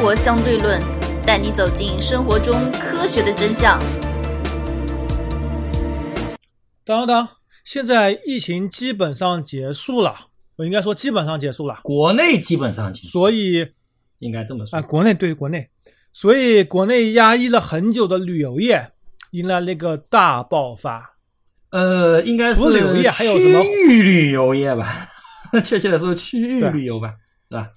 活相对论》，带你走进生活中科学的真相。当当，现在疫情基本上结束了，我应该说基本上结束了，国内基本上结束，所以应该这么说啊，国内对国内，所以国内压抑了很久的旅游业迎来了一个大爆发。呃，应该是旅游业还有什么区域旅游业吧？确切的说，区域旅游吧，是吧？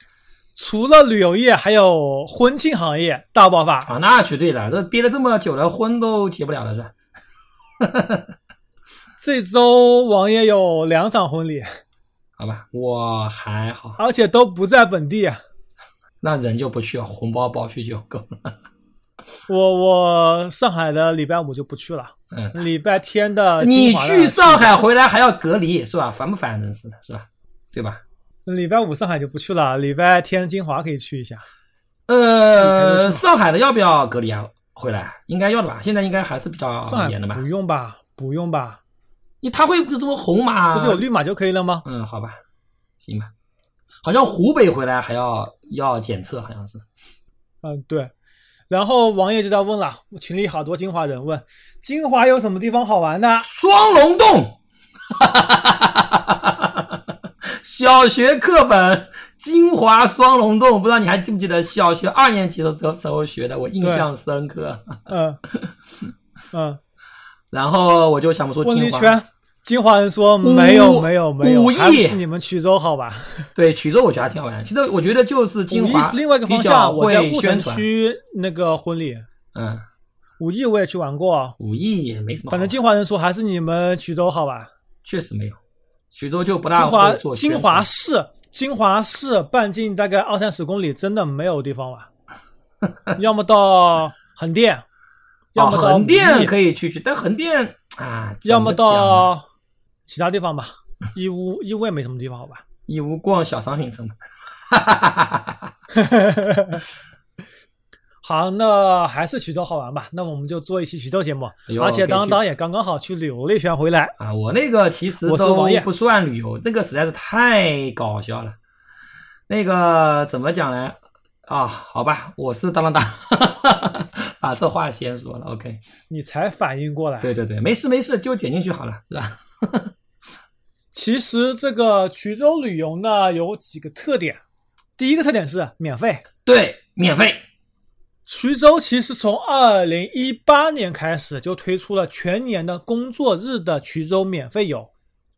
除了旅游业，还有婚庆行业大爆发。啊，那绝对的，这憋了这么久了，婚都结不了了，是吧？这周王爷有两场婚礼，好吧，我还好，而且都不在本地。那人就不去了，红包包去就够了。我我上海的礼拜五就不去了，嗯，礼拜天的你去上海回来还要隔离，是吧？烦不烦？真是的，是吧？对吧？礼拜五上海就不去了，礼拜天金华可以去一下。呃，上海的要不要隔离啊？回来应该要的吧？现在应该还是比较严的吧不？用吧？不用吧？你他会有这么红码？不是有绿码就可以了吗？嗯，好吧，行吧。好像湖北回来还要要检测，好像是。嗯，对。然后王爷就在问了，群里好多金华人问，金华有什么地方好玩的？双龙洞，小学课本金华双龙洞，不知道你还记不记得小学二年级的时候时候学的，我印象深刻。嗯 嗯，然后我就想不出金华。金华人说没有没有没有，还是你们衢州好吧？对衢州我觉得还挺好玩。其实我觉得就是金华是另外一个方向，我在会雾城。区那个婚礼，嗯，武义我也去玩过，武义也没什么。反正金华人说还是你们衢州好吧？确实没有，衢州就不大会做宣金华市金华市半径大概二三十公里，真的没有地方玩，要么到横店，要哦，么到横店以，可以去去，但横店啊，要么到其他地方吧。义乌义乌也没什么地方好吧。义乌逛小商品城。好，那还是徐州好玩吧。那我们就做一期徐州节目，哎而且当当也刚刚好去旅游了一圈回来。啊，我那个其实我是都王爷不算旅游，这个实在是太搞笑了。那个怎么讲呢？啊，好吧，我是当当当，把这话先说了。OK，你才反应过来。对对对，没事没事，就剪进去好了，是吧？其实这个衢州旅游呢有几个特点，第一个特点是免费。对，免费。衢州其实从二零一八年开始就推出了全年的工作日的衢州免费游。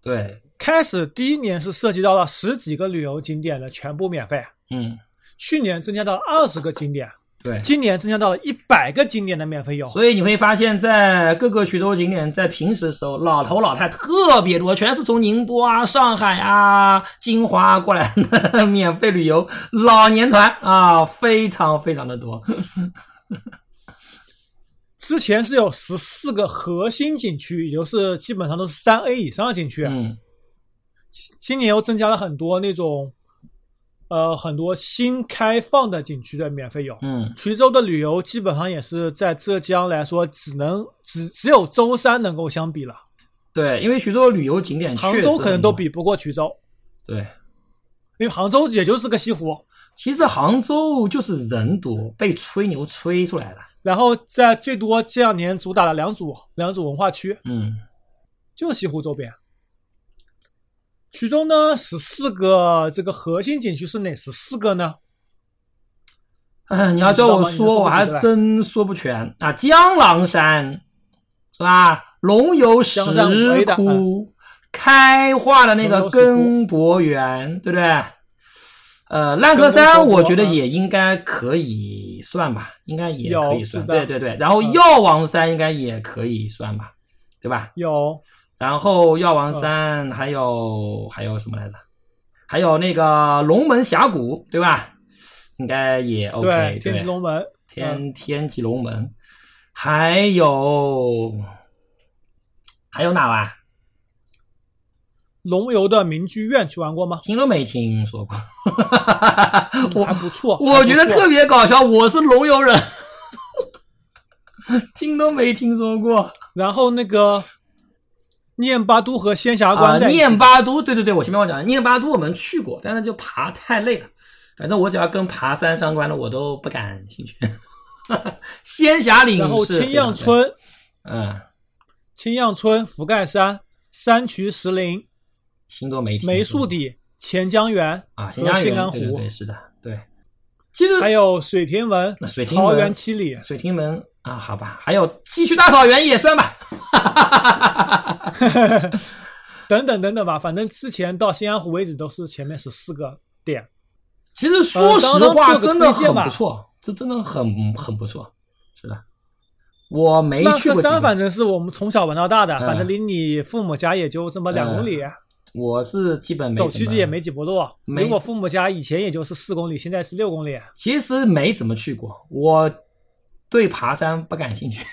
对，开始第一年是涉及到了十几个旅游景点的全部免费，嗯，去年增加到二十个景点，对。今年增加到了一百个景点的免费游。所以你会发现在各个徐州景点，在平时的时候，老头老太特别多，全是从宁波啊、上海啊、金华过来的免费旅游老年团啊，非常非常的多。之前是有十四个核心景区，也就是基本上都是三 A 以上的景区，嗯，今年又增加了很多那种，呃，很多新开放的景区的免费游。嗯，衢州的旅游基本上也是在浙江来说，只能只只有舟山能够相比了，对，因为衢州的旅游景点杭州可能都比不过衢州，对。因为杭州也就是个西湖，其实杭州就是人多，被吹牛吹出来的。然后在最多这两年主打了两组两组文化区，嗯，就是西湖周边。衢州呢，十四个这个核心景区是哪十四个呢？哎，你要叫我说，我还真说不全啊。江郎山是吧？龙游石窟，开化的那个根博园，对不对？呃，烂河山我觉得嗯也应该可以算吧，应该也可以算。对对对，然后嗯药王山应该也可以算吧，对吧？有然后药嗯王山还有、还有什么来着？还有那个龙门峡谷，对吧？应该也 OK 对对。天极龙门，嗯天天极龙门，还有还有哪玩？龙游的民居院去玩过吗？听都没听说过。我还不错，我觉得特别搞笑，我是龙游人，听都没听说过。然后那个念巴都和仙霞啊，关在一起念巴都，对对对，我前面忘讲了，念巴都我们去过，但是就爬太累了，反正我只要跟爬山相关的，我都不感兴趣。仙霞岭然后青样非常对，村、嗯，青样村、福盖山、山渠石林、听都没听。梅树底、钱江源啊，和新疆园，兴安湖，对对对，是的，对。其实还有水亭门那、水亭桃门园七里。水亭门啊，好吧，还有西区大草原也算吧。等等等等吧，反正之前到新安湖为止都是前面十四个点。其实说实呃话，真的很不错，这真的很很不错，是的。我没去过几个反正是我们从小玩到大的，嗯反正离你父母家也就这么两公里，我是基本没走去也没几步路。没离我父母家以前也就是四公里，现在是六公里。其实没怎么去过，我对爬山不感兴趣。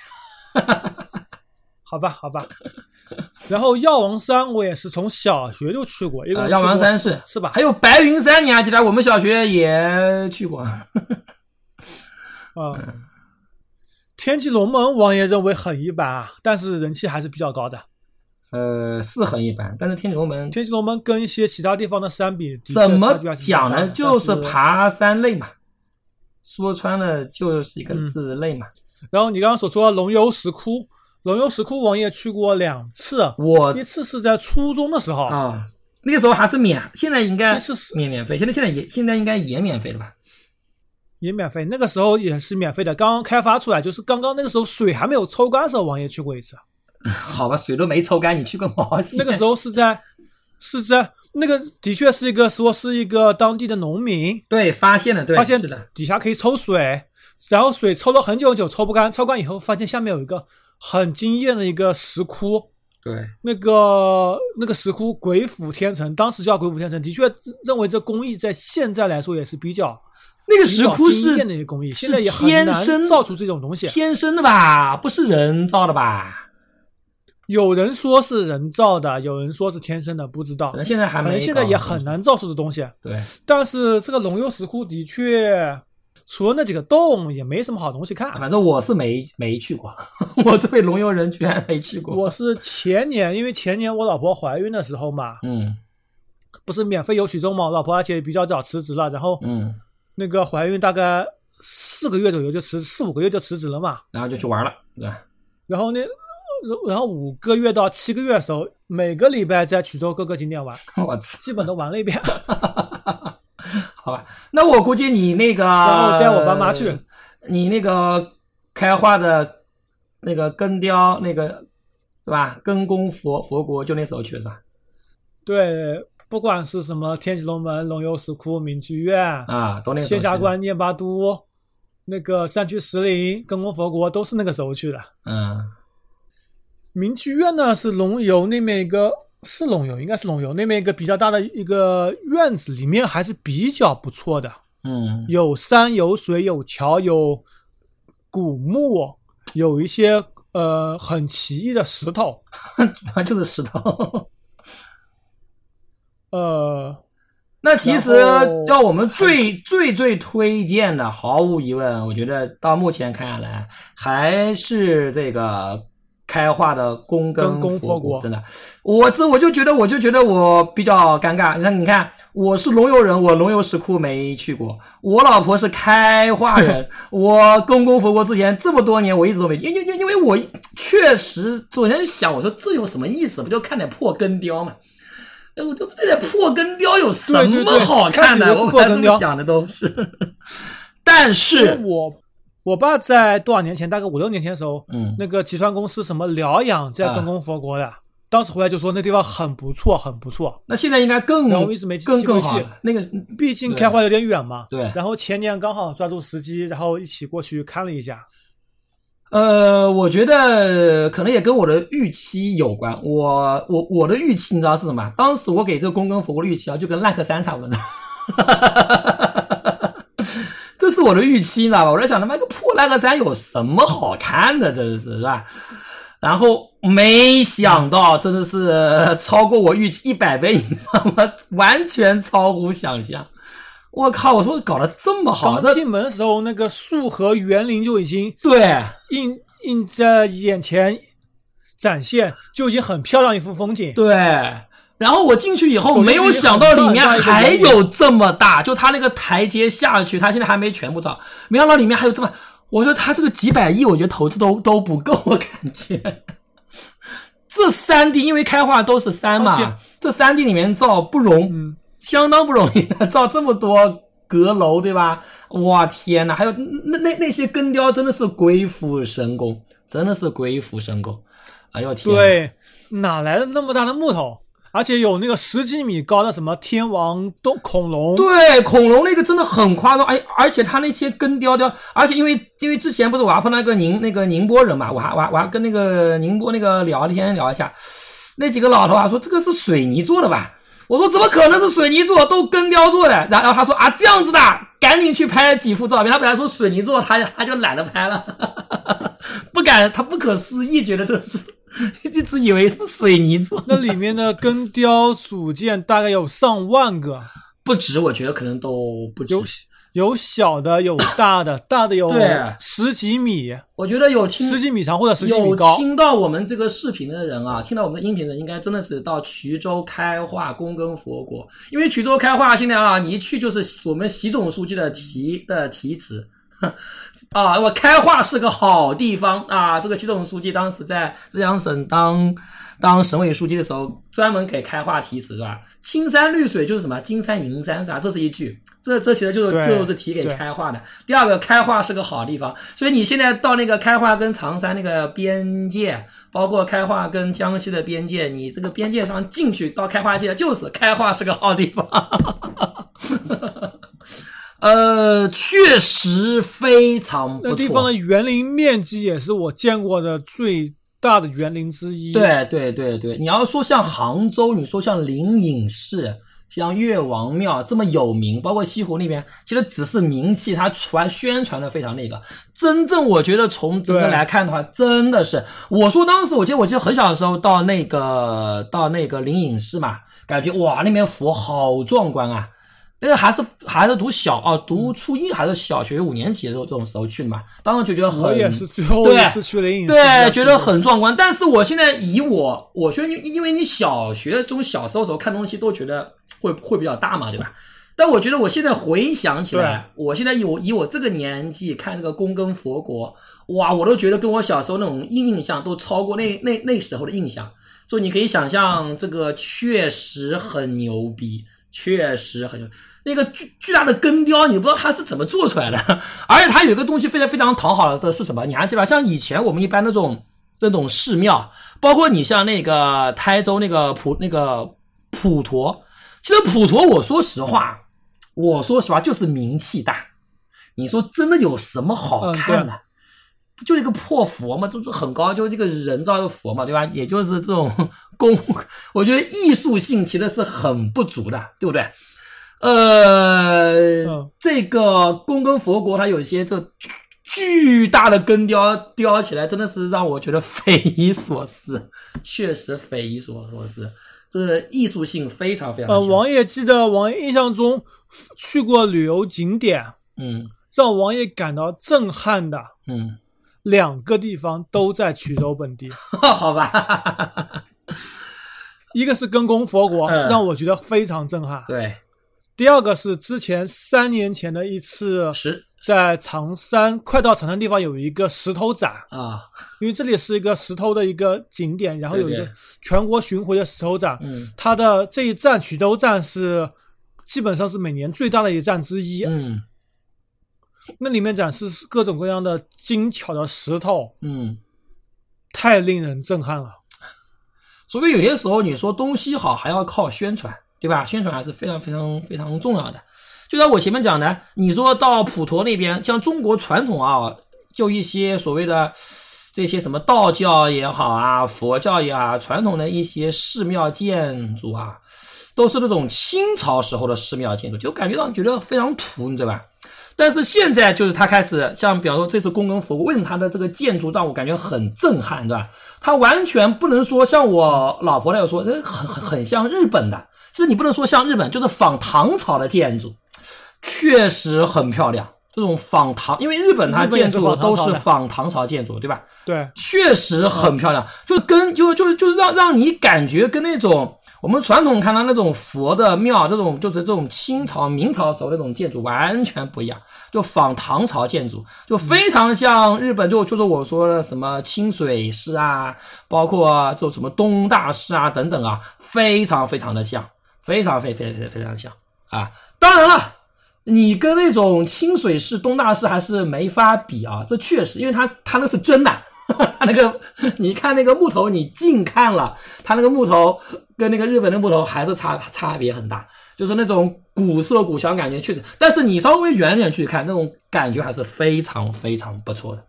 好吧，好吧。然后药王山我也是从小学就去过，一 共呃，药王山是是吧？还有白云山，你还记得？我们小学也去过。嗯，天气龙门王爷认为很一般啊，但是人气还是比较高的。呃，是很一般，但是天启龙门天启龙门跟一些其他地方的山比，怎么讲呢？就是爬山累嘛，说穿了就是一个嗯字累嘛。然后你刚刚所说的龙游石窟，龙游石窟王爷去过两次，我一次是在初中的时候，啊，那个时候还是免，现在应该是免免费，现在现在也现在应该也免费了吧？也免费，那个时候也是免费的，刚刚开发出来，就是刚刚那个时候水还没有抽干的时候，王爷去过一次。好吧，水都没抽干，你去个毛线？那个时候是在是在那个的确是一个说是一个当地的农民对发现了，对，发现是的，底下可以抽水，然后水抽了很久很久抽不干，抽干以后发现下面有一个很惊艳的一个石窟，对，那个那个石窟鬼斧天成，当时叫鬼斧天成，的确认为这工艺在现在来说也是比较那个石窟是艳的一个工艺，现在也很天难生造出这种东西。天生的吧？不是人造的吧？有人说是人造的，有人说是天生的，不知道可。能现在还没，现在也很。难造出这东西。对，但是这个龙幽石窟的确，除了那几个洞，也没什么好东西看。反正我是没没去过，我这位龙游人居然没去过。我是前年，因为前年我老婆怀孕的时候嘛，嗯不是免费游取中嘛，我老婆而且比较早辞职了，然后嗯，那个怀孕大概四个月左右就辞，四五个月就辞职了嘛。然后就去玩了，对吧？然后那，然后五个月到七个月的时候，每个礼拜在衢州各个景点玩，我操，基本都玩了一遍。好吧，那我估计你那个，然后带我爸妈去，你那个开化的那个根雕那个，对吧？根功佛佛国就那时候去是吧？对，不管是什么天启龙门、龙游石窟、民居院、啊，都那个时候仙霞关、念巴都，那个山区石林、根宫佛国，都是那个时候去的。嗯，民居院呢是龙游那边一个，是龙游，应该是龙游那边一个比较大的一个院子，里面还是比较不错的，嗯，有山有水有桥有古墓，有一些呃很奇异的石头，主 要就是石头。呃，那其实要我们最最最推荐的，毫无疑问，我觉得到目前看下来，还是这个开化的宫跟根佛国真的，我这我就觉得，我就觉得我比较尴尬。你看，你看，我是龙游人，我龙游石窟没去过；我老婆是开化人，我公公佛国之前这么多年我一直都没，因因因因为我确实昨天想，我说这有什么意思？不就看点破根雕嘛？哎，我就这点破根雕有什么好看的？我本来这么想的都是。但是，我我爸在多少年前，大概五六年前的时候，嗯，那个集团公司什么疗养在啊根宫佛国的，当时回来就说那地方很不错，很不错。那现在应该更一直没更更好了。那个毕竟开化有点远嘛，对然后前年刚好抓住时机，然后一起过去看了一下。呃，我觉得可能也跟我的预期有关。我我我的预期你知道是什么？当时我给这个宫根佛国的预期啊，就跟烂客山差不多。这是我的预期，你知道吧？我在想他妈个破烂个山有什么好看的，真是是吧？然后没想到真的是超过我预期一百倍，你知道吗？完全超乎想象。我靠！我说搞得这么好，刚进门的时候，那个树和园林就已经对映映在眼前展现，就已经很漂亮一幅风景。对，然后我进去以后，没有想到里面还有这么大，就它那个台阶下去，它现在还没全部造，没想到里面还有这么，我说它这个几百亿，我觉得投资都都不够，我感觉。这三 D 因为开化都是三嘛，这三 D 里面造不容，嗯，相当不容易，造这么多阁楼，对吧？哇天呐，还有那那那些根雕真的是鬼斧神工，真的是鬼斧神工。哎呦天！，对，哪来的那么大的木头？而且有那个十几米高的什么天王都恐龙，对，恐龙那个真的很夸张，而而且他那些根雕雕，而且因为因为之前不是我还碰到一个宁那个宁波人嘛，我还我还我还跟那个宁波那个聊天聊一下，那几个老头啊说这个是水泥做的吧？我说怎么可能是水泥做，都根雕做的。然后他说啊这样子的，赶紧去拍几幅照片。他本来说水泥做，他他就懒得拍了，不敢，他不可思议，觉得这是 一直以为是水泥做，那里面的根雕组件大概有上万个，不止，我觉得可能都不止有。有小的，有大的，大的有十几米，我觉得有听十几米长或者十几米有高。听到我们这个视频的人啊，听到我们的音频的人，应该真的是到衢州开化躬耕佛国，因为衢州开化现在啊，你一去就是我们习总书记的题的题词。啊，我开化是个好地方啊！这个习总书记当时在浙江省当当省委书记的时候，专门给开化题词是吧？青山绿水就是什么金山银山是吧？这是一句，这这其实就是就是提给开化的。第二个，开化是个好地方，所以你现在到那个开化跟长山那个边界，包括开化跟江西的边界，你这个边界上进去到开化界，就是开化是个好地方。呃，确实非常不错。那地方的园林面积也是我见过的最大的园林之一。，对对对对，你要说像杭州，你说像灵隐寺、像岳王庙这么有名，包括西湖那边，其实只是名气，它传宣传的非常那个。真正我觉得从整个来看的话，真的是，我说当时我记得我记得很小的时候到那个到那个灵隐寺嘛，感觉哇那边佛好壮观啊。那个还是还是读小啊，读初一还是小学五年级的时候，这种时候去的嘛，当时就觉得很我也是最后一对次去灵隐寺，对，觉得很壮观。但是我现在以我，我觉得因因为你小学中小时候时候看东西都觉得会会比较大嘛，对吧？但我觉得我现在回想起来，我现在以我以我这个年纪看这个躬耕佛国，哇，我都觉得跟我小时候那种印象都超过那那那时候的印象。所以你可以想象，这个确实很牛逼，确实很牛。那个巨巨大的根雕，你不知道它是怎么做出来的，而且它有一个东西非常非常讨好的是什么？你还记得吧？像以前我们一般那种那种寺庙，包括你像那个台州那个普那个普陀，其实普陀，我说实话，我说实话就是名气大。你说真的有什么好看的？不就一个破佛嘛，就是很高，就这个人造的佛嘛，对吧？也就是这种 工，我觉得艺术性其实是很不足的，对不对？呃，嗯这个宫跟佛国，它有一些这巨巨大的根雕雕起来，真的是让我觉得匪夷所思，确实匪夷所思。这艺术性非常非常呃，王爷记得王爷印象中去过旅游景点，嗯让王爷感到震撼的嗯，两个地方都在衢州本地，好吧，一个是跟公佛国，嗯。让我觉得非常震撼；对，第二个是之前三年前的一次，是。在常山快到常山地方有一个石头展，啊，因为这里是一个石头的一个景点，然后有一个全国巡回的石头展，嗯。它的这一站衢州站是基本上是每年最大的一站之一。嗯那里面展示各种各样的精巧的石头，嗯。太令人震撼了。所以有些时候你说东西好还要靠宣传，对吧？宣传还是非常非常非常重要的。就像我前面讲的，你说到普陀那边，像中国传统啊，就一些所谓的这些什么道教也好啊，佛教也好啊，传统的一些寺庙建筑啊，都是那种清朝时候的寺庙建筑，就感觉让你觉得非常土，你知道吧？但是现在就是他开始像，比方说这次躬耕佛国，为什么它的这个建筑让我感觉很震撼，对吧？它完全不能说像我老婆那样说，呃很很很像日本的。其实你不能说像日本，就是仿唐朝的建筑，确实很漂亮，这种仿唐，因为日本它建筑都是仿唐朝建筑，对吧？对，确实很漂亮，就跟就就就是让让你感觉跟那种我们传统看到那种佛的庙，这种就是这种清朝、明朝时候那种建筑完全不一样，就仿唐朝建筑，就非常像日本，就就是我说的什么清水寺啊，包括就什么东大寺啊等等啊，非常非常的像，非常非非非非常像啊！当然了。你跟那种清水寺、东大寺还是没法比啊，这确实，因为它它那是真的，它 那个你看那个木头，你近看了，它那个木头跟那个日本的木头还是差差别很大，就是那种古色古香感觉确实，但是你稍微远点去看，那种感觉还是非常非常不错的，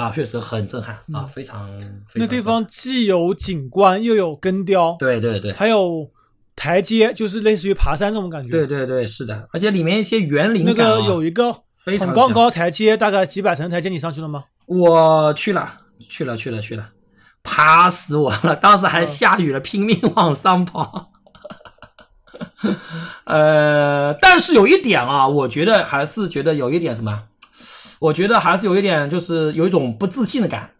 啊，确实很震撼啊，非常非常那地方既有景观又有根雕，对对对，还有台阶，就是类似于爬山这种感觉。对对对，是的，而且里面一些园林那个有一个非常很高高台阶，大概几百层台阶，你上去了吗？我去了，去了，去了，去了，爬死我了！当时还下雨了，拼命往上跑。呃，但是有一点啊，我觉得还是觉得有一点什么，我觉得还是有一点，就是有一种不自信的感，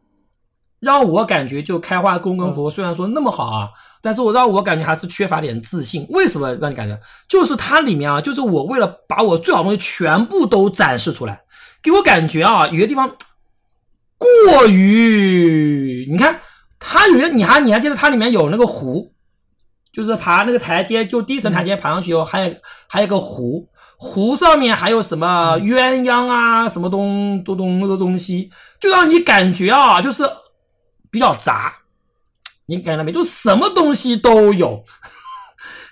让我感觉就开花宫跟佛虽然说那么好啊，但是我让我感觉还是缺乏点自信。为什么让你感觉？就是它里面啊，就是我为了把我最好的东西全部都展示出来，给我感觉啊，有些地方过于，你看它有些，你还你还记得它里面有那个湖，就是爬那个台阶，就第一层台阶爬上去以后，还有还有个湖，湖上面还有什么鸳鸯啊，什么东东东那个东西，就让你感觉啊，就是比较杂，你感觉到没？就什么东西都有。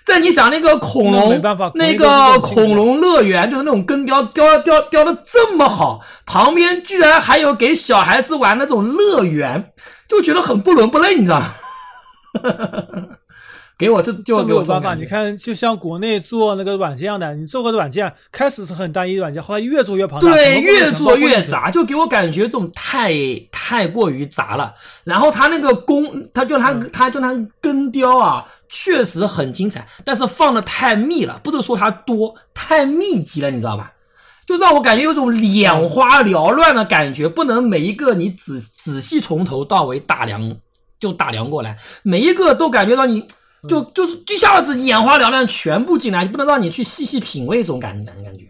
在你想那个恐龙，那个恐龙乐园就是那种根雕雕雕雕的这么好，旁边居然还有给小孩子玩那种乐园，就觉得很不伦不类，你知道吗？给我这就这给没有办法，你看，就像国内做那个软件的，你做个软件，开始是很单一软件，后来越做越庞大，对，越做。越杂，就给我感觉这种太太过于杂了。然后他那个工，他就他嗯他就他根雕啊，确实很精彩，但是放的太密了，不能说它多，太密集了，你知道吧？就让我感觉有种眼花缭乱的感觉，不能每一个你仔仔细从头到尾打量就打量过来，每一个都感觉到你就就是一下子眼花缭乱全部进来，就不能让你去细细品味这种感感感觉。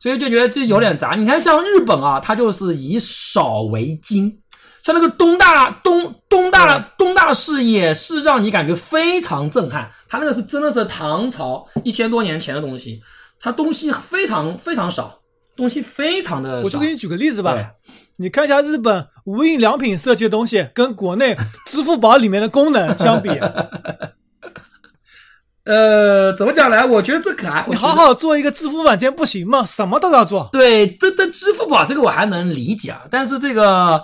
所以就觉得这有点杂。你看，像日本啊，它就是以少为精，像那个东大东东大东大寺也是让你感觉非常震撼。它那个是真的是唐朝一千多年前的东西，它东西非常非常少，东西非常的少。我就给你举个例子吧，你看一下日本无印良品设计的东西，跟国内支付宝里面的功能相比，呃，怎么讲呢？我觉得这可爱。你好好做一个支付软件不行吗？什么都要做。对，这这支付宝这个我还能理解啊，但是这个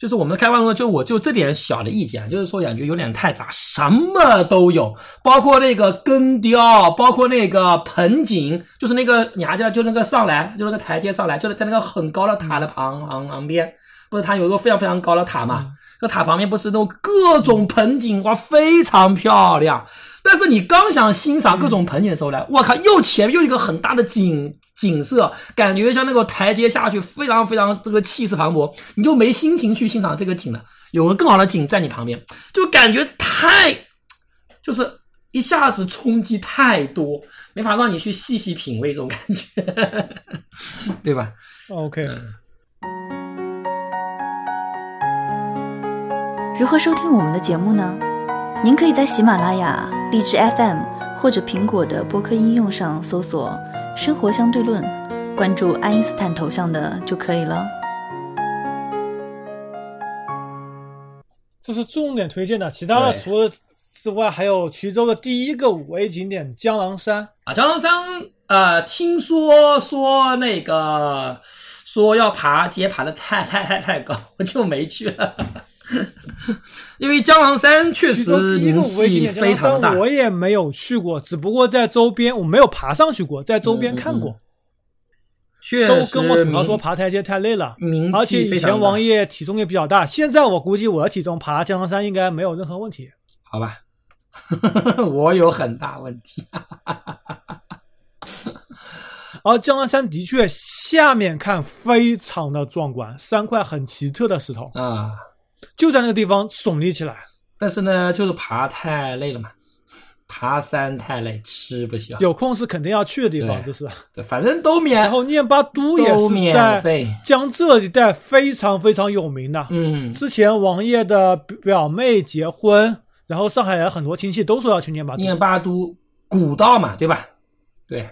就是我们的开发中，就我就这点小的意见啊，就是说感觉有点太杂，什么都有，包括那个根雕，包括那个盆景，就是那个你还记得，就那个上来，就那个台阶上来，就是在那个很高的塔的旁旁旁边，不是它有一个非常非常高的塔嘛？这塔旁边不是那种各种盆景，哇，非常漂亮。但是你刚想欣赏各种盆景的时候呢，我靠，又前面又一个很大的景景色，感觉像那个台阶下去，非常非常这个气势磅礴，你就没心情去欣赏这个景了。有个更好的景在你旁边，就感觉太，就是一下子冲击太多，没法让你去细细品味这种感觉，对吧？OK，如何收听我们的节目呢？您可以在喜马拉雅、荔枝 FM 或者苹果的播客应用上搜索“生活相对论”，关注爱因斯坦头像的就可以了。这是重点推荐的，其他的除了之外，还有衢州的第一个五 A 景点江郎山。啊，江郎山，呃，听说说那个说要爬街爬的太太太太高，我就没去了。因为江郎山确实第一个名气非常大，，我也没有去过，只不过在周边，我没有爬上去过，在周边看过，确实。都跟我吐槽说爬台阶太累了。名而且以前王爷体重也比较大，现在我估计我的体重爬江郎山应该没有任何问题。好吧，我有很大问题。而江郎山的确下面看非常的壮观，三块很奇特的石头。啊，就在那个地方耸立起来。但是呢，就是爬太累了嘛，爬山太累，吃不消。有空是肯定要去的地方，这是。对，反正都免。然后念巴都也是在江浙一带非常非常有名的。嗯，之前王爷的表妹结婚，然后上海人很多亲戚都说要去念巴都。念巴都古道嘛，对吧？对。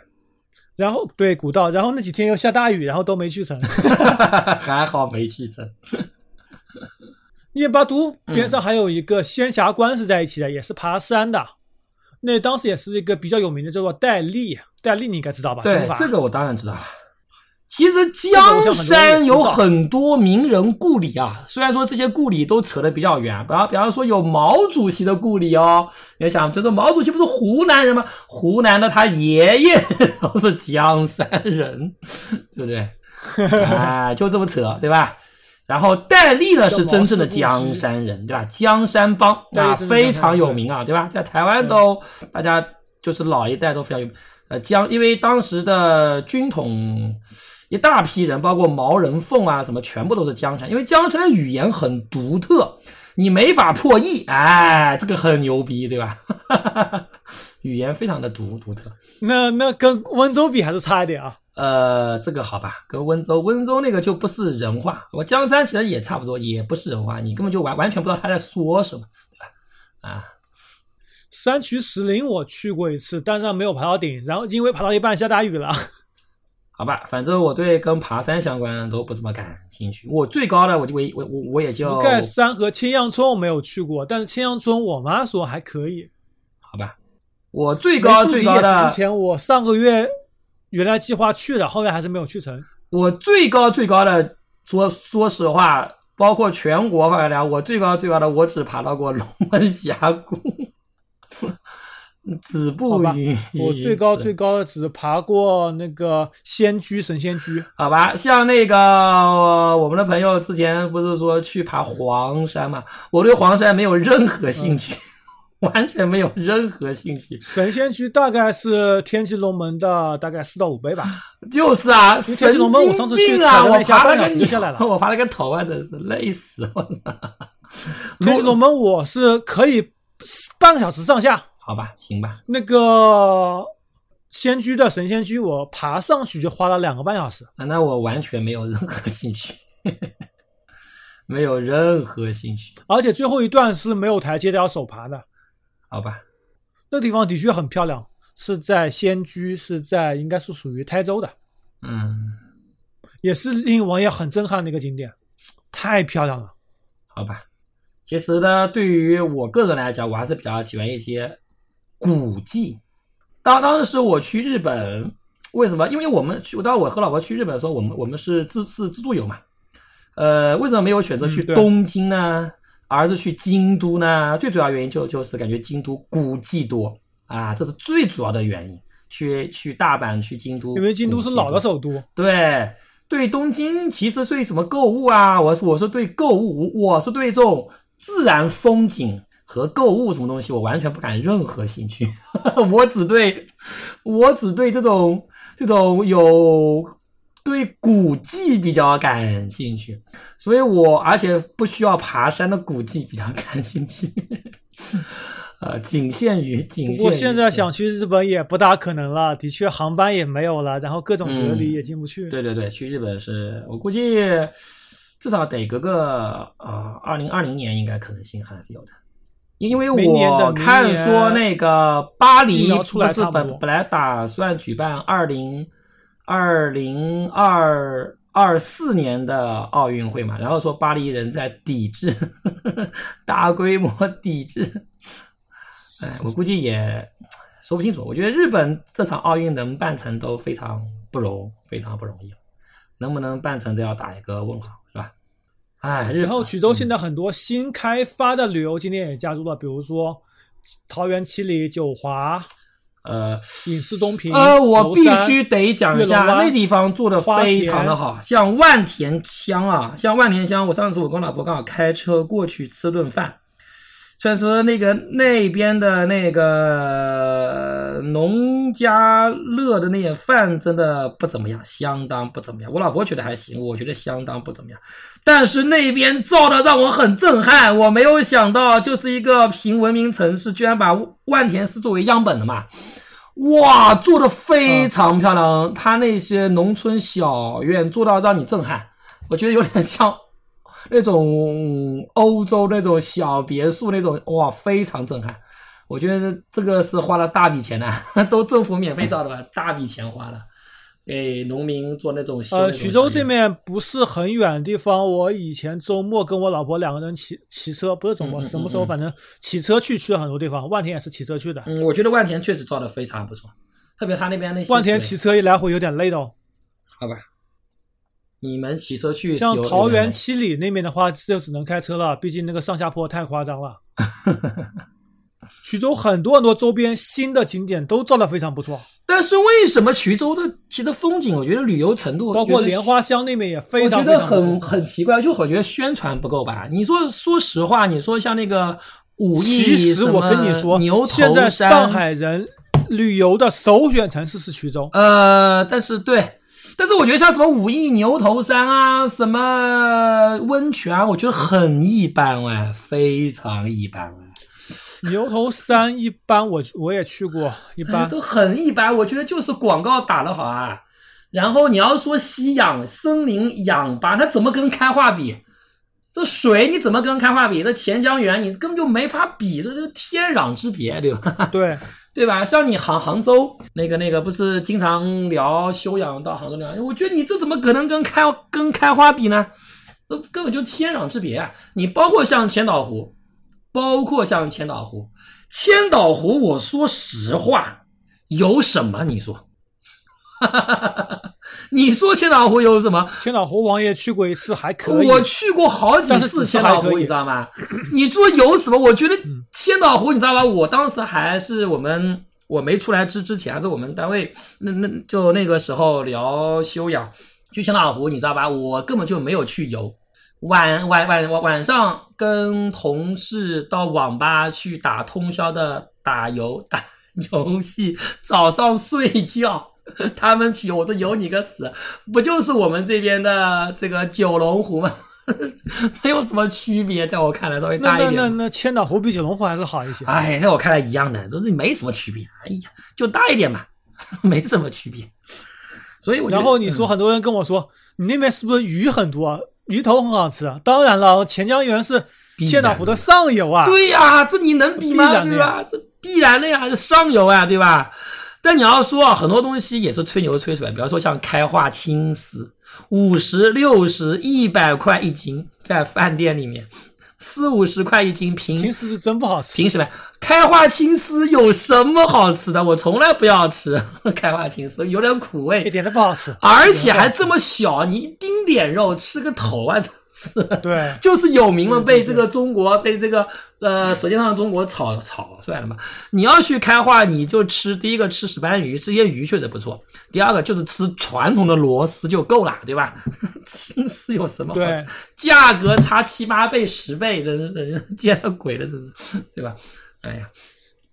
然后对古道，然后那几天又下大雨，然后都没去成。还好没去成。念巴都边上还有一个仙霞关是在一起的，也是爬山的。那当时也是一个比较有名的，叫做戴笠。戴笠你应该知道吧？对，这个我当然知道了。其实江山有很多名人故里啊，虽然说这些故里都扯得比较远，比方比方说有毛主席的故里哦。你想，这个毛主席不是湖南人吗？湖南的他爷爷 都是江山人，对不对？啊，就这么扯，对吧？然后戴笠呢是真正的江山人，对吧？江山帮啊非常有名啊，对吧？在台湾都大家就是老一代都非常有呃江，因为当时的军统一大批人，包括毛人凤啊什么，全部都是江山，因为江山的语言很独特，你没法破译，哎，这个很牛逼，对吧？语言非常的独独特。那那跟温州比还是差一点啊。呃，这个好吧，跟温州，温州那个就不是人话。我江山其实也差不多，也不是人话，你根本就完完全不知道他在说什么，对吧？啊，山区石林我去过一次，但是没有爬到顶，然后因为爬到一半下大雨了。好吧，反正我对跟爬山相关的都不怎么感兴趣。我最高的，我就我我我我也就福盖山和青阳村我没有去过，但是青阳村我妈说还可以。好吧，我最高最高的之前我上个月。原来计划去的，后面还是没有去成。我最高最高的，说说实话，包括全国范围来我最高最高的，我只爬到过龙门峡谷，止步于。我最高最高的只爬过那个仙居神仙居。好吧，像那个我们的朋友之前不是说去爬黄山嘛？我对黄山没有任何兴趣。完全没有任何兴趣。神仙区大概是天际龙门的大概四到五倍吧。就是啊，天齐龙门我上次去啊，我爬了个你下来了，我爬了个头啊，真是累死我了。天齐龙门我是可以半个小时上下。好吧，行吧。那个仙居的神仙居，我爬上去就花了两个半小时。那我完全没有任何兴趣，没有任何兴趣。而且最后一段是没有台阶的，要手爬的。好吧，那地方的确很漂亮，是在仙居，是在应该是属于台州的，嗯，也是令王爷很震撼的一个景点，太漂亮了。好吧，其实呢，对于我个人来讲，我还是比较喜欢一些古迹。当当时我去日本，为什么？因为我们去，当我和老婆去日本的时候，我们我们是自是自助游嘛，呃，为什么没有选择去东京呢？而是去京都呢？最主要原因就就是感觉京都古迹多啊，这是最主要的原因。去去大阪，去京都，因为京都是老的首都。对对，东京其实对什么购物啊，我是我是对购物，我是对这种自然风景和购物什么东西，我完全不感任何兴趣。我只对，我只对这种这种有。对古迹比较感兴趣，所以我而且不需要爬山的古迹比较感兴趣，呃，仅限于仅限。不过现在想去日本也不大可能了，的确航班也没有了，然后各种隔离也进不去。对对对，去日本是我估计至少得隔个呃二零二零年应该可能性还是有的，因为我看说那个巴黎不是本本来打算举办二零。二零二二四年的奥运会嘛，然后说巴黎人在抵制，呵 呵大规模抵制。哎，我估计也说不清楚。我觉得日本这场奥运能办成都非常不容，非常不容易。能不能办成都要打一个问号，是吧？哎，然后衢州现在很多新开发的旅游景点也加入了，比如说桃园七里、九华。呃，影视东平，呃，我必须得讲一下，那地方做的非常的好，像万田乡啊，像万田乡，我上次我跟老婆刚好开车过去吃顿饭，虽然说那个那边的那个农家乐的那些饭真的不怎么样，相当不怎么样。我老婆觉得还行，我觉得相当不怎么样。但是那边造的让我很震撼，我没有想到，就是一个平文明城市，居然把万田市作为样本了嘛。哇，做的非常漂亮，他那些农村小院做到让你震撼，我觉得有点像那种欧洲那种小别墅那种，哇，非常震撼。我觉得这个是花了大笔钱的，都政府免费造的吧，大笔钱花了，给农民做那种。呃，衢州这面不是很远的地方，我以前周末跟我老婆两个人骑骑车，不是周末，什么时候反正骑车去去了很多地方。万田也是骑车去的。嗯，我觉得万田确实造的非常不错，特别他那边那些。万田骑车一来回有点累的哦。好吧，你们骑车去像桃园七里那边的话，就只能开车了，毕竟那个上下坡太夸张了。衢州很多很多周边新的景点都造的非常不错，但是为什么衢州的其实风景，我觉得旅游程度，包括莲花乡那边也非常，我觉得很很奇怪，就我觉得宣传不够吧。你说说实话，你说像那个武义，其实我跟你说，牛头山，现在上海人旅游的首选城市是衢州。呃，但是对，但是我觉得像什么武义牛头山啊，什么温泉，啊我觉得很一般哎，非常一般。牛头山一般，我我也去过，一般都很一般。我觉得就是广告打得好啊。然后你要说吸氧森林氧吧，它怎么跟开化比？这水你怎么跟开化比？这钱江源你根本就没法比，这是天壤之别，对吧？对对吧？像你杭杭州那个那个，不是经常聊修养到杭州聊？我觉得你这怎么可能跟开跟开花比呢？这根本就天壤之别啊！你包括像千岛湖。包括像千岛湖，千岛湖，我说实话，有什么？你说，哈哈哈哈哈 你说千岛湖有什么？千岛湖王爷去过一次，还可以。我去过好几次千岛湖，你知道吗？你说有什么？我觉得千岛湖，你知道吧？我当时还是我们我没出来之之前，还是我们单位那那就那个时候聊修养，去千岛湖，你知道吧？我根本就没有去游。晚晚晚晚晚上跟同事到网吧去打通宵的打游打游戏，早上睡觉，他们去我说游你个死，不就是我们这边的这个九龙湖吗？没有什么区别，在我看来稍微大一点。那那那千岛湖比九龙湖还是好一些。哎，在我看来一样的，这是没什么区别。哎呀，就大一点嘛，没什么区别。所以我，然后你说很多人跟我说，你那边是不是鱼很多？鱼头很好吃，当然了，钱江源是千岛湖的上游啊。对呀，这你能比吗？对吧？这必然的呀，是上游啊，对吧？但你要说啊，很多东西也是吹牛吹出来，比方说像开化青丝，五十六十一百块一斤，在饭店里面。四五十块一斤，凭青丝是真不好吃。凭什么？开化青丝有什么好吃的？我从来不要吃 开化青丝，有点苦味，一点都不好吃，而且还这么小，你一丁点肉吃个头啊！是，对，就是有名了，被这个中国，被这个呃舌尖上的中国炒炒出来了嘛。你要去开化，你就吃第一个吃石斑鱼，这些鱼确实不错。第二个就是吃传统的螺丝就够了，对吧？青丝有什么好吃？价格差七八倍、十倍，真是人见了鬼了，真是，对吧？哎呀，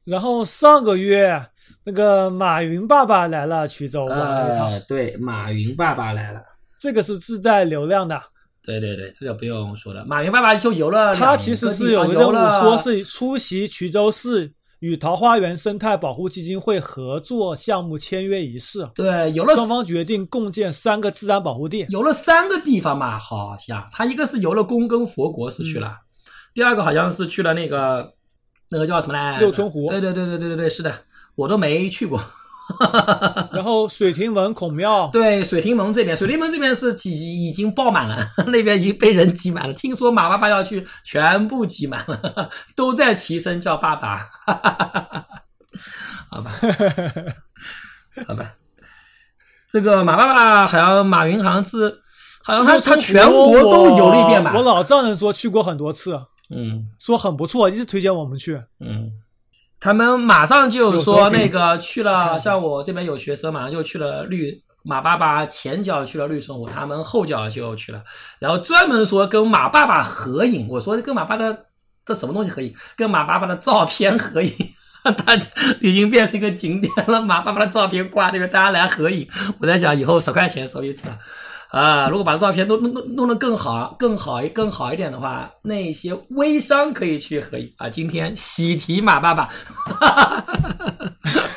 然后上个月那个马云爸爸来了衢州玩了一趟，对，马云爸爸来了，这个是自带流量的。对对对，这个不用说了。马云爸爸就游了，他其实是有个任务，说是出席衢州市与桃花源生态保护基金会合作项目签约仪式。对，游了双方决定共建三个自然保护地，游了三个地方嘛，好像他一个是游了宫根佛国是去了，第二个好像是去了那个那个叫什么来？六村湖。对对对对对对对，是的，我都没去过。然后水亭门孔庙，对，水亭门这边，水亭门这边是挤已经爆满了，那边已经被人挤满了。听说马爸爸要去，全部挤满了，都在齐声叫爸爸。好吧，好吧，这个马爸爸好像马云好像是，好像他他全国都游了一遍吧？我老丈人说去过很多次，嗯，说很不错，一直推荐我们去，嗯。他们马上就说那个去了，像我这边有学生，马上就去了绿马爸爸前脚去了绿松湖，他们后脚就去了，然后专门说跟马爸爸合影。我说跟马爸的这什么东西合影？跟马爸爸的照片合影。他已经变成一个景点了。马爸爸的照片挂那边，大家来合影。我在想，以后十块钱收一次啊。啊，如果把照片弄弄弄弄得更好、更好、更好一点的话，那些微商可以去合影啊。今天喜提马爸爸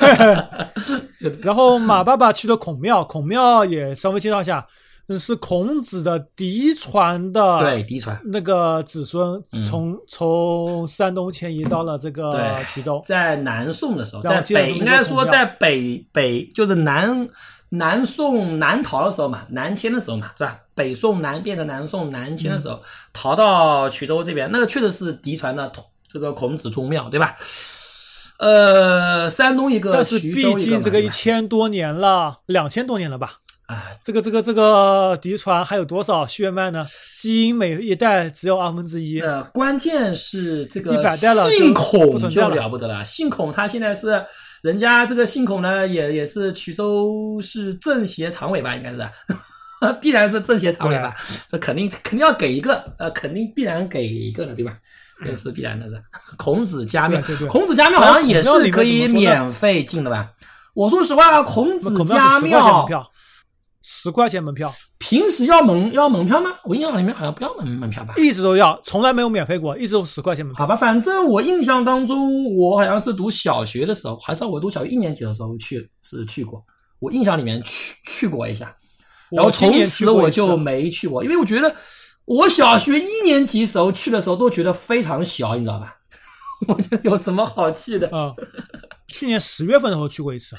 然后马爸爸去了孔庙，孔庙也稍微介绍一下，嗯，是孔子的嫡传的，对嫡传那个子孙从从山东迁移到了这个徐州，在南宋的时候，在北应该说在北北就是南南宋南逃的时候嘛，南迁的时候嘛，是吧？北宋南变成南宋南迁的时候，逃到衢州这边，那个确实是嫡传的这个孔子宗庙，对吧？呃，山东一个，但是毕竟这个一千多年了，两千多年了吧？哎，这个这个这个嫡传还有多少血脉呢？基因每一代只有二分之一，呃，关键是这个100代了就信不孔就了了不得了，姓孔他现在是人家这个信孔呢，也也是衢州市政协常委吧，应该是，必然是政协常委吧，这肯定肯定要给一个，呃，肯定必然给一个的，对吧？这是必然的是。孔子家庙，对对对孔子家庙好像也是可以免费进的吧？我说实话，孔那子孔家庙是十块钱门票，平时要门要门票吗？我印象里面好像不要门门票吧？一直都要，从来没有免费过，一直都十块钱门票。好吧，反正我印象当中，我好像是读小学的时候，还是我读小学一年级的时候去是去过，我印象里面去去过一下，然后从此我就没去过，因为我觉得我小学一年级时候去的时候都觉得非常小，你知道吧？我觉得有什么好去的？啊、去年十月份的时候去过一次，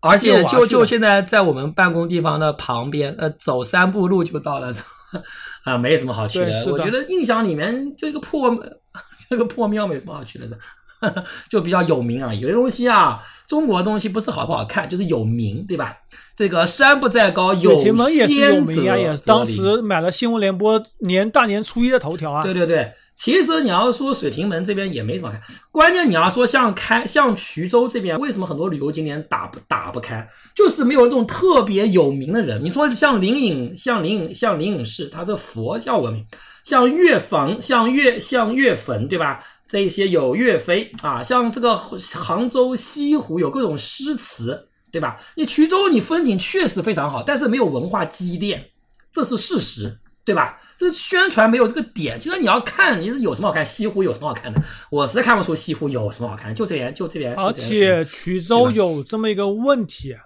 而且就就现在在我们办公地方的旁边，呃，走三步路就到了，啊，没什么好去的。的我觉得印象里面这个破 这个破庙没什么好去的，是 就比较有名啊。有些东西啊，中国的东西不是好不好看，就是有名，对吧？这个山不在高，有仙则当时买了新闻联播年大年初一的头条啊。对对对，其实你要说水亭门这边也没什么开，关键你要说像开像衢州这边，为什么很多旅游景点打不打不开，就是没有那种特别有名的人。你说像灵隐，像灵隐，像灵隐寺，它的佛教闻名，像岳坟，像岳像岳坟，对吧？这一些有岳飞啊，像这个杭州西湖有各种诗词，对吧？你衢州你风景确实非常好，但是没有文化积淀，这是事实，对吧？这宣传没有这个点。其实你要看，你是有什么好看？西湖有什么好看的？我实在看不出西湖有什么好看的，就这点，就这点。而且衢州有这么一个问题，啊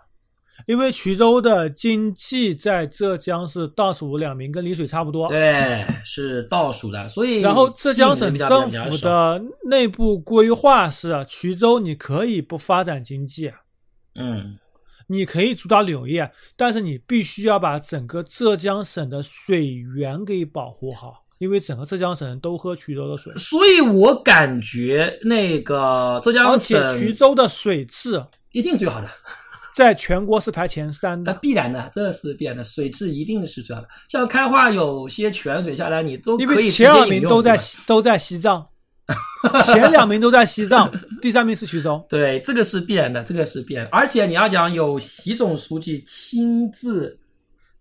因为衢州的经济在浙江是倒数两名，跟丽水差不多。对是倒数的，所以然后浙江省政府的内部规划是，啊衢州你可以不发展经济，啊嗯你可以主打旅游业，但是你必须要把整个浙江省的水源给保护好，因为整个浙江省都喝衢州的水，所以我感觉那个浙江而且衢州的水质一定是最好的。在全国是排前三的那的。必然的，这是必然的，水质一定是最好的。像开化有些泉水下来，你都因可以前二名都在西都在西藏，前两名都在西藏，第三名是徐州。对，这个是必然的，这个是必然。而且你要讲有习总书记亲自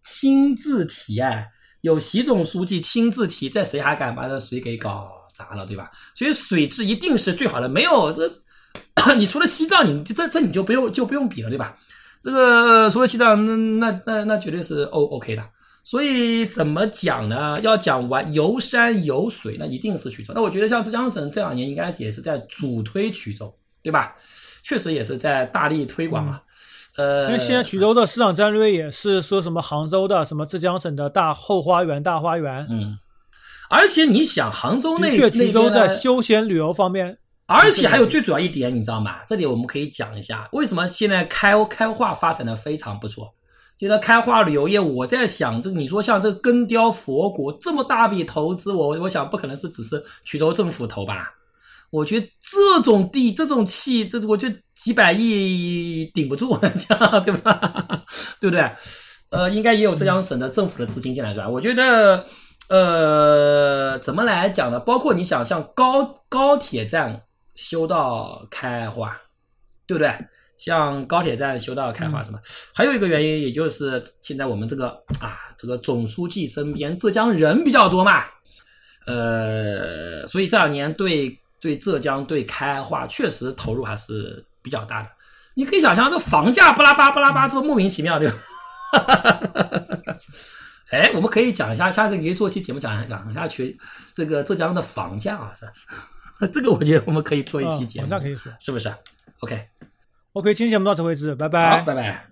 亲自提哎，有习总书记亲自提，这谁还敢把这水给搞砸了，对吧？所以水质一定是最好的，没有这，你除了西藏，你这这你就不用就不用比了，对吧？这个除了西藏，那那那那绝对是 O OK 的。所以怎么讲呢？要讲完游山游水，那一定是衢州。那我觉得像浙江省这两年应该也是在主推衢州，对吧？确实也是在大力推广嘛。呃，因为现在衢州的市场战略也是说什么杭州的、什么浙江省的大后花园、大花园。嗯，而且你想杭州那确，衢州在那边呢休闲旅游方面，而且还有最主要一点，你知道吗？这里我们可以讲一下，为什么现在开开化发展的非常不错。觉得开化旅游业，我在想，这你说像这根雕佛国这么大笔投资，我我想不可能是只是衢州政府投吧？我觉得这种地、这种气，这我觉得几百亿顶不住，这样对吧？对不对？呃，应该也有浙江省的政府的资金进来是吧？我觉得，呃，怎么来讲呢？包括你想像高高铁站修到开化，对不对？像高铁站修到开化什么？还有一个原因，也就是现在我们这个啊，这个总书记身边浙江人比较多嘛，呃，所以这两年对对浙江对开化确实投入还是比较大的。你可以想象，这房价巴拉巴巴拉巴，这个莫名其妙的。哎，我们可以讲一下，下次可以做期节目讲一讲一下去这个浙江的房价啊，是吧？这个我觉得我们可以做一期节目，房价可以说，是不是？OK，OK，今天节目到此为止，拜拜，好，拜拜。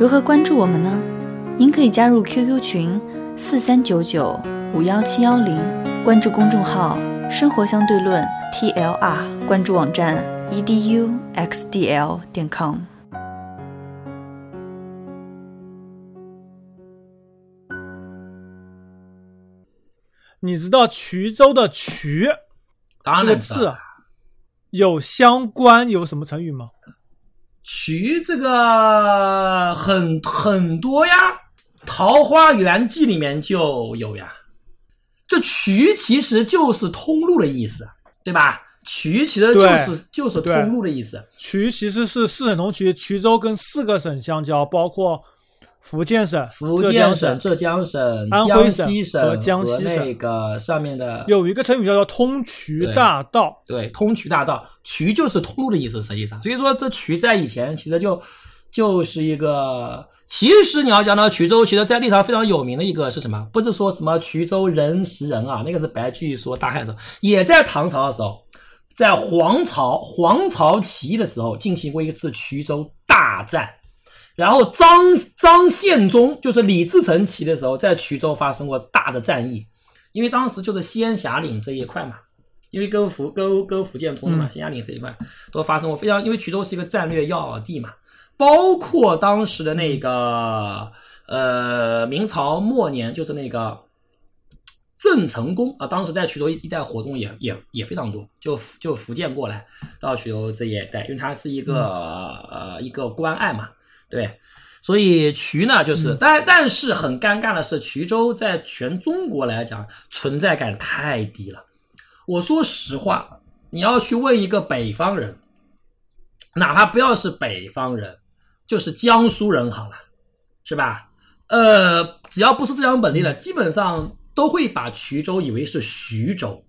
如何关注我们呢？您可以加入 QQ 群四三九九五幺七幺零，关注公众号“生活相对论 ”TLR，关注网站 eduxdl 点 com。你知道衢州的衢这个字有相关有什么成语吗？衢这个很很多呀，《桃花源记》里面就有呀。这渠其实就是通路的意思，对吧？渠其实就是就是通路的意思。渠其实是四省同渠，衢州跟四个省相交，包括。福建省、福建省、浙江省、江西省和江西省那个上面的有一个成语叫做“通衢大道”。对，通衢大道，衢就是通路的意思，实际上。所以说，这衢在以前其实就就是一个，其实你要讲到衢州，其实在历史上非常有名的一个是什么？不是说什么衢州人食人啊，那个是白居易说大汉的时候，也在唐朝的时候，在黄巢黄巢起义的时候进行过一次衢州大战。然后张张献忠就是李自成起的时候，在衢州发生过大的战役，因为当时就是仙霞岭这一块嘛，因为跟福跟跟福建通的嘛，仙霞岭这一块都发生过非常，因为衢州是一个战略要地嘛，包括当时的那个呃明朝末年，就是那个郑成功啊，当时在衢州一带活动也也也非常多，就就福建过来到衢州这一带，因为它是一个呃一个关隘嘛。对，所以衢呢，就是但但是很尴尬的是，衢州在全中国来讲存在感太低了。我说实话，你要去问一个北方人，哪怕不要是北方人，就是江苏人好了，是吧？呃，只要不是浙江本地的，基本上都会把衢州以为是徐州，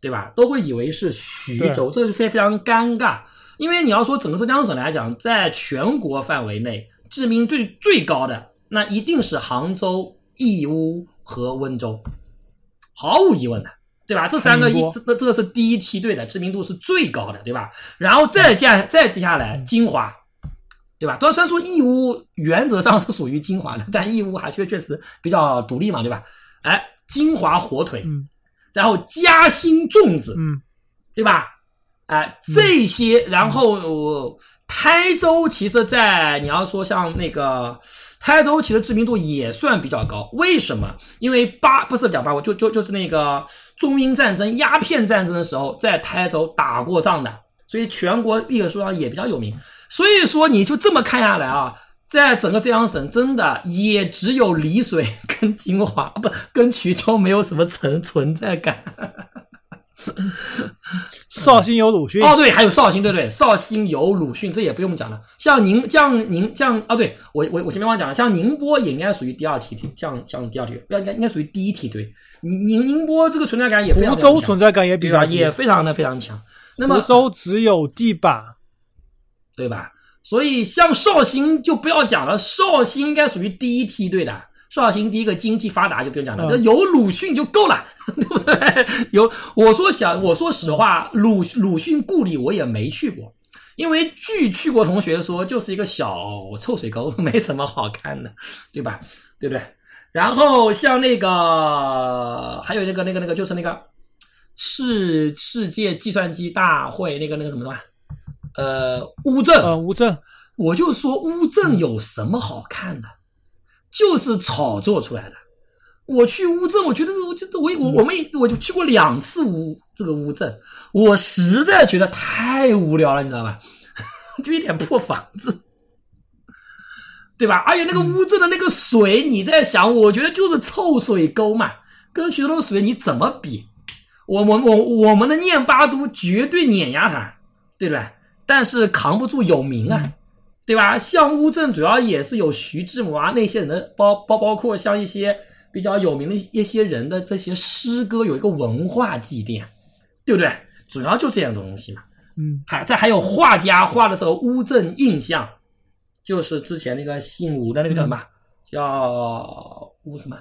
对吧？都会以为是徐州，这就非非常尴尬。因为你要说整个浙江省来讲，在全国范围内知名度最高的，那一定是杭州、义乌和温州，毫无疑问的，对吧？这三个一这这个是第一梯队的知名度是最高的，对吧？然后再接再接下来金华，对吧？虽然说义乌原则上是属于金华的，但义乌还确确实比较独立嘛，对吧？哎，金华火腿，然后嘉兴粽子，嗯，对吧？哎，这些，然后台州其实，在你要说像那个台州，其实知名度也算比较高。为什么？因为八不是讲八国，就就就是那个中英战争、鸦片战争的时候，在台州打过仗的，所以全国历史书上也比较有名。所以说，你就这么看下来啊，在整个浙江省，真的也只有丽水 跟金华，不跟衢州没有什么存存在感。绍兴有鲁迅哦，对，还有绍兴，对对，绍兴有鲁迅，这也不用讲了。像宁，像宁，像啊，对我我我前面忘讲了，像宁波也应该属于第二梯队，像像第二梯队，要应该应该属于第一梯队。宁宁宁波这个存在感也非常福州存在感也比较也非常的非常强。那么福州只有地板，对吧？所以像绍兴就不要讲了，绍兴应该属于第一梯队的。绍兴第一个经济发达就不用讲了，这有鲁迅就够了，对不对？有我说想我说实话，鲁鲁迅故里我也没去过，因为据去过同学说，就是一个小臭水沟，没什么好看的，对吧？对不对？然后像那个还有那个那个那个就是那个世世界计算机大会那个那个什么什么？呃，乌镇，呃，乌镇，我就说乌镇有什么好看的？就是炒作出来的。我去乌镇，我觉得我觉得我我我们我就去过两次乌这个乌镇，我实在觉得太无聊了，你知道吧？就一点破房子，对吧？而且那个乌镇的那个水，你在想，我觉得就是臭水沟嘛，跟徐州的水你怎么比？我我我我们的念巴都绝对碾压它，对不对？但是扛不住有名啊。对吧？像乌镇主要也是有徐志摩啊那些人的包包，包括像一些比较有名的一些人的这些诗歌有一个文化祭奠，对不对？主要就这样东西嘛。嗯还再还有画家画的时候乌镇印象，就是之前那个姓吴的那个叫什么？叫乌什么？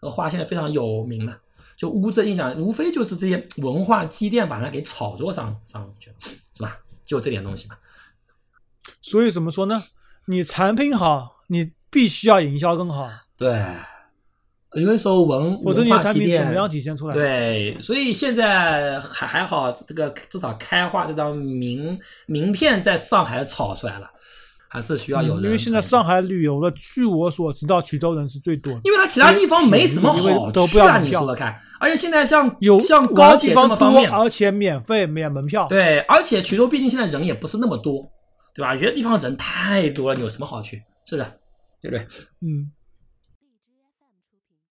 这个画现在非常有名了。就乌镇印象，无非就是这些文化积淀把它给炒作上上去了，是吧？就这点东西吧。所以怎么说呢？你产品好，你必须要营销更好，对，有的时候文否则你的产品怎么样体现出来？，对，所以现在还还好，这个至少开化这张名名片在上海炒出来了，还是需要有人、嗯因为现在上，海旅游的，据我所知道，衢州人是最多的。因为它其他地方没什么好因为都不去啊，要票你说说看。而且现在像有像高铁这么方便，而且免费免门票。对，而且衢州毕竟现在人也不是那么多，对吧？有些地方人太多了，你有什么好去？是不是？对不对？嗯，